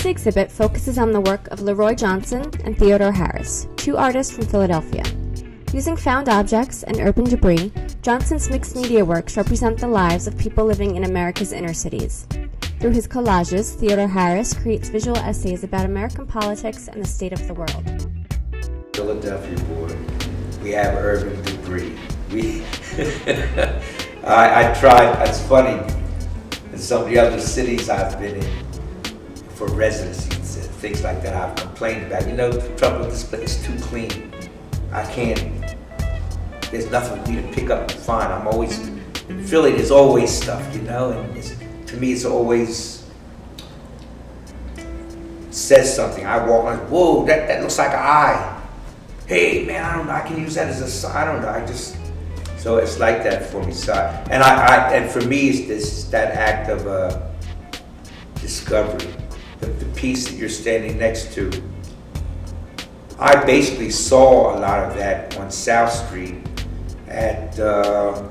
This exhibit focuses on the work of Leroy Johnson and Theodore Harris, two artists from Philadelphia. Using found objects and urban debris, Johnson's mixed media works represent the lives of people living in America's inner cities. Through his collages, Theodore Harris creates visual essays about American politics and the state of the world. Philadelphia boy, we have urban debris. We, I, I tried. It's funny. In some of the other cities I've been in for residencies and things like that, I've complained about. You know, trouble with this place is too clean. I can't. There's nothing for me to pick up and find. I'm always in Philly. There's always stuff, you know, and to me, it's always says something. I walk like, whoa, that, that looks like an eye. Hey, man, I don't know. I can use that as a sign. I don't know. I just so it's like that for me. So, and I, I and for me, it's this that act of uh, discovery. The, the piece that you're standing next to. I basically saw a lot of that on South Street at uh,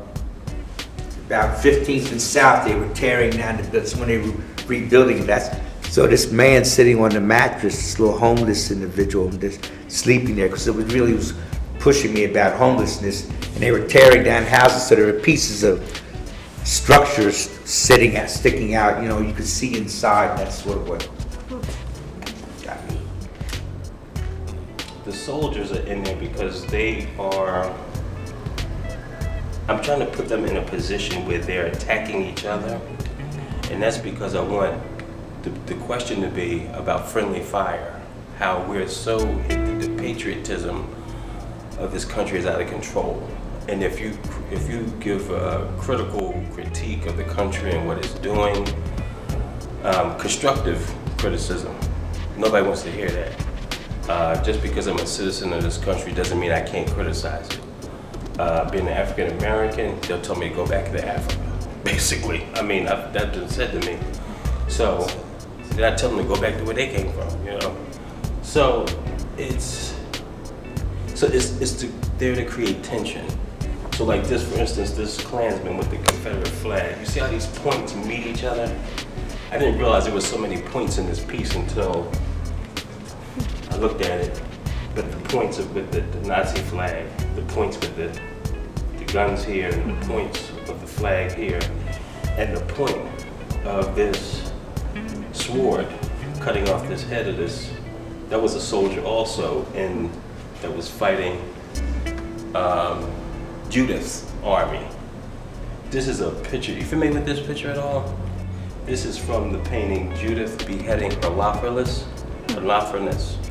about 15th and South. They were tearing down the that's when they were rebuilding. That's so this man sitting on the mattress, this little homeless individual, just sleeping there because it was really was pushing me about homelessness, and they were tearing down houses, so there were pieces of structures sitting out, sticking out. You know, you could see inside. That's sort of what soldiers are in there because they are. I'm trying to put them in a position where they're attacking each other, and that's because I want the, the question to be about friendly fire. How we're so the patriotism of this country is out of control, and if you if you give a critical critique of the country and what it's doing, um, constructive criticism, nobody wants to hear that. Uh, just because I'm a citizen of this country doesn't mean I can't criticize it. Uh, being an African American, they'll tell me to go back to Africa, basically. I mean, I've, that's been said to me. So, then I tell them to go back to where they came from, you know? So, it's, so it's, it's to, there to create tension. So like this, for instance, this Klansman with the Confederate flag. You see how these points meet each other? I didn't realize there was so many points in this piece until Looked at it, but the points of, with the, the Nazi flag, the points with the, the guns here, and the points of the flag here, and the point of this sword cutting off this head of this, that was a soldier also, and that was fighting um, Judith's army. This is a picture. You familiar with this picture at all? This is from the painting Judith beheading Herophilus, Holofernes.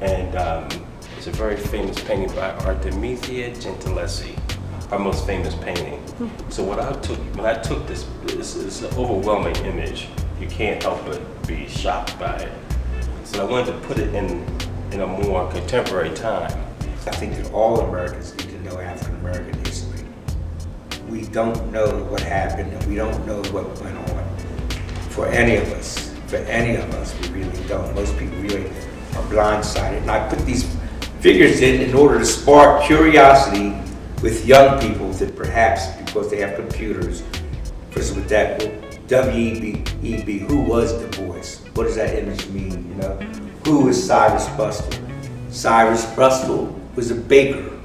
And um, it's a very famous painting by Artemisia Gentileschi, our most famous painting. So what I took, when I took this, this is an overwhelming image. You can't help but be shocked by it. So I wanted to put it in, in a more contemporary time. I think that all Americans need to know African American history. We don't know what happened and we don't know what went on. For any of us, for any of us, we really don't. Most people really are blindsided. And I put these figures in in order to spark curiosity with young people that perhaps because they have computers, because with that W-E-B, who was Du Bois? What does that image mean, you know? Who is Cyrus Bustill? Cyrus Bustill was a baker.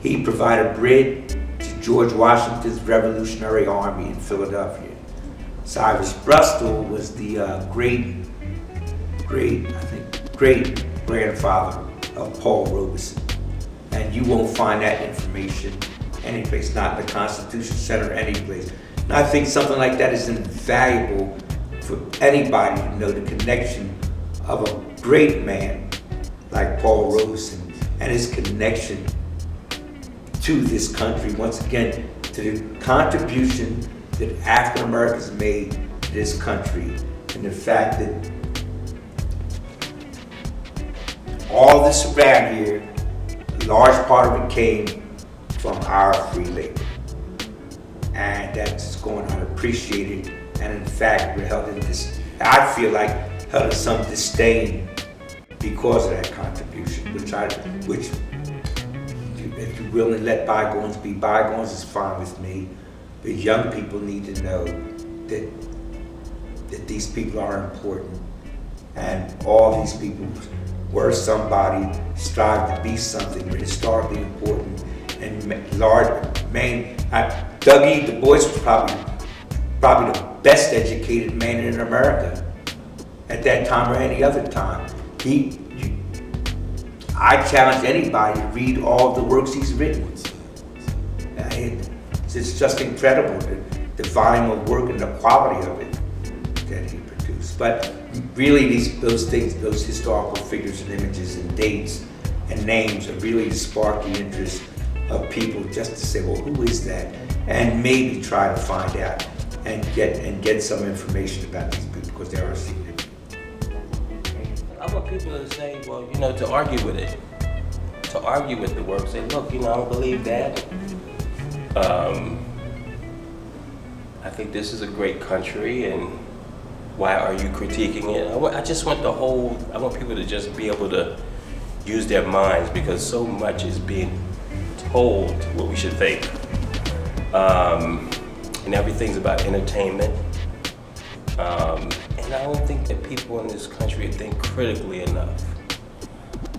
He provided bread to George Washington's Revolutionary Army in Philadelphia. Cyrus Bustill was the uh, great, great, I think, great grandfather of Paul Robeson. And you won't find that information anyplace, not the Constitution Center, anyplace. And I think something like that is invaluable for anybody to know the connection of a great man like Paul Robeson and his connection to this country, once again, to the contribution that African Americans made to this country, and the fact that all this around here, a large part of it came from our free labor. And that's going unappreciated, and in fact, we're held in this, I feel like, held in some disdain because of that contribution, which I, which if you're willing to let bygones be bygones, is fine with me. But young people need to know that that these people are important, and all these people were somebody, strive to be something, historically important, and large, main. I, Dougie Du Bois was probably probably the best educated man in America at that time or any other time. He, I challenge anybody to read all the works he's written. It, it's just incredible the, the volume of work and the quality of it that he produced. But really, these those things, those historical figures and images and dates and names are really to spark the interest of people just to say, well, who is that? And maybe try to find out and get and get some information about these people because they are significant. I want people to say, well, you know, to argue with it, to argue with the work, say, look, you know, I don't believe that. Um, I think this is a great country, and why are you critiquing it? I, just want the whole, I want people to just be able to use their minds because so much is being told what we should think. Um, and everything's about entertainment. Um, and I don't think that people in this country think critically enough.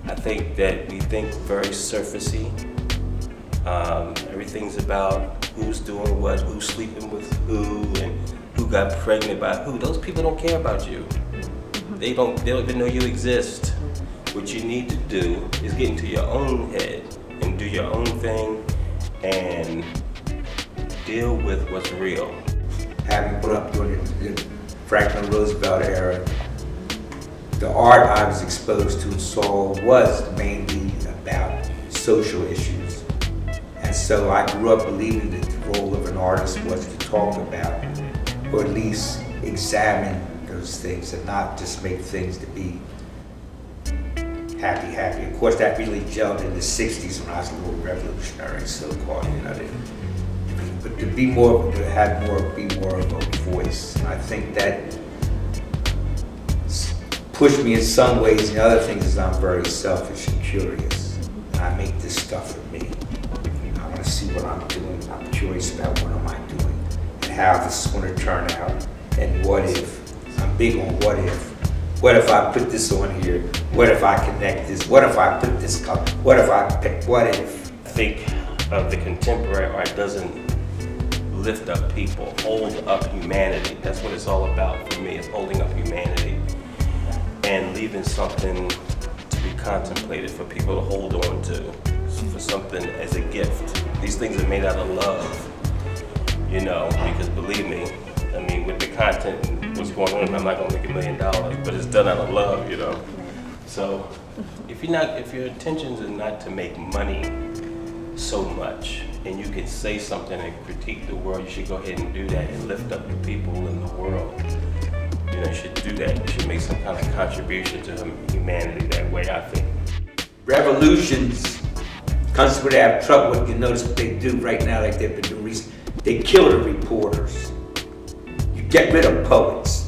I think that we think very surfacey. Um, everything's about who's doing what, who's sleeping with who, and who got pregnant by who. Those people don't care about you. They don't. They don't even know you exist. What you need to do is get into your own head and do your own thing and deal with what's real. Having put up during the Franklin Roosevelt era, the art I was exposed to and saw was mainly about social issues. And so I grew up believing that the role of an artist was to talk about, or at least examine those things and not just make things to be happy, happy. Of course, that really gelled in the 60s when I was a little revolutionary, so-called, you know. But to be more, to have more, be more of a voice. I think that pushed me in some ways. And the other things is I'm very selfish and curious. And I make this stuff for me. I want to see what I'm doing. I'm curious about what am I and how this is going to turn out. And what if? I'm big on what if. What if I put this on here? What if I connect this? What if I put this color? What if I pick? What if? Think of the contemporary art doesn't lift up people, hold up humanity. That's what it's all about for me, is holding up humanity and leaving something to be contemplated for people to hold on to, for something as a gift. These things are made out of love, you know, I'm not gonna make a million dollars, but it's done out of love, you know. So, if you're not, if your intentions are not to make money so much, and you can say something and critique the world, you should go ahead and do that and lift up the people in the world. You know, you should do that. You should make some kind of contribution to humanity that way, I think. Revolutions, countries where they have trouble with, you notice what they do right now, like they've been doing recently. They kill the reporters. You get rid of poets.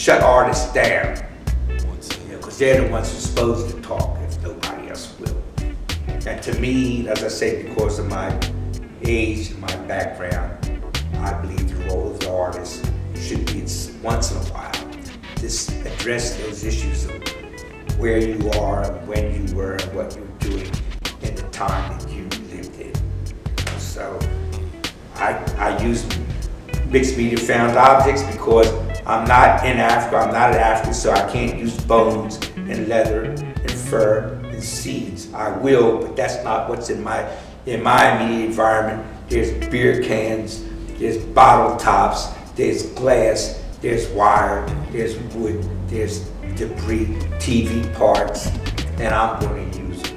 Shut artists down. Because they're the ones who are supposed to talk if nobody else will. And to me, as I say, because of my age and my background, I believe the role of the artist should be once in a while. Just address those issues of where you are, when you were, and what you were doing in the time that you lived in. So I, I use mixed media found objects because I'm not in Africa, I'm not an African, so I can't use bones and leather and fur and seeds. I will, but that's not what's in my in my immediate environment. There's beer cans, there's bottle tops, there's glass, there's wire, there's wood, there's debris, TV parts, and I'm going to use